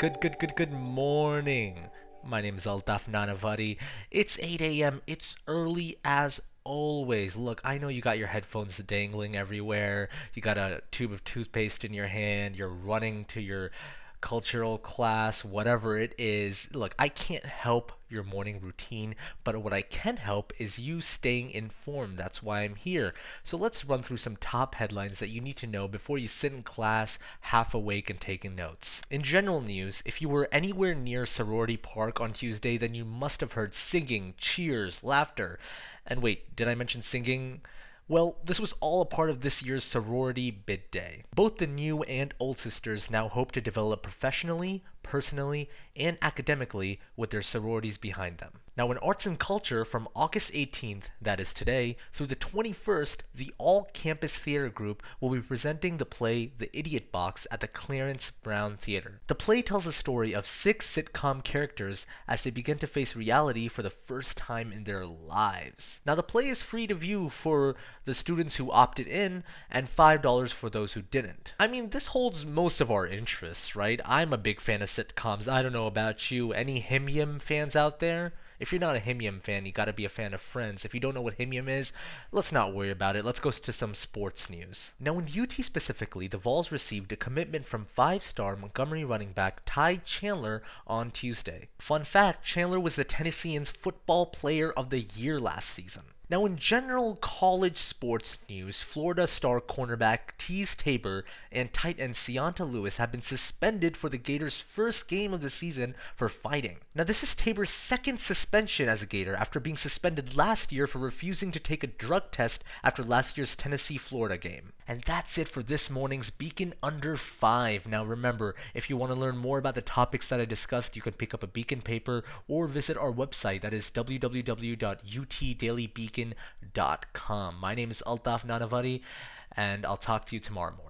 Good, good, good, good morning. My name is Altaf Nanavati. It's 8 a.m. It's early as always. Look, I know you got your headphones dangling everywhere. You got a tube of toothpaste in your hand. You're running to your cultural class, whatever it is. Look, I can't help your morning routine, but what I can help is you staying informed. That's why I'm here. So let's run through some top headlines that you need to know before you sit in class half awake and taking notes. In general news, if you were anywhere near Sorority Park on Tuesday, then you must have heard singing, cheers, laughter. And wait, did I mention singing? Well, this was all a part of this year's sorority bid day. Both the new and old sisters now hope to develop professionally, personally, and academically with their sororities behind them. Now, in arts and culture, from August 18th, that is today, through the 21st, the all campus theater group will be presenting the play The Idiot Box at the Clarence Brown Theater. The play tells the story of six sitcom characters as they begin to face reality for the first time in their lives. Now, the play is free to view for the students who opted in and $5 for those who didn't. I mean, this holds most of our interests, right? I'm a big fan of sitcoms. I don't know about you. Any Him fans out there? If you're not a Him Yim fan, you gotta be a fan of Friends. If you don't know what Him Yim is, let's not worry about it. Let's go to some sports news. Now, in UT specifically, the Vols received a commitment from five star Montgomery running back Ty Chandler on Tuesday. Fun fact Chandler was the Tennessean's Football Player of the Year last season. Now, in general college sports news, Florida star cornerback Teez Tabor and tight end C'yontai Lewis have been suspended for the Gators' first game of the season for fighting. Now, this is Tabor's second suspension as a Gator after being suspended last year for refusing to take a drug test after last year's Tennessee Florida game. And that's it for this morning's Beacon Under 5. Now, remember, if you want to learn more about the topics that I discussed, you can pick up a Beacon paper or visit our website that is www.utdailybeacon.com. My name is Altaf Nanavati, and I'll talk to you tomorrow morning.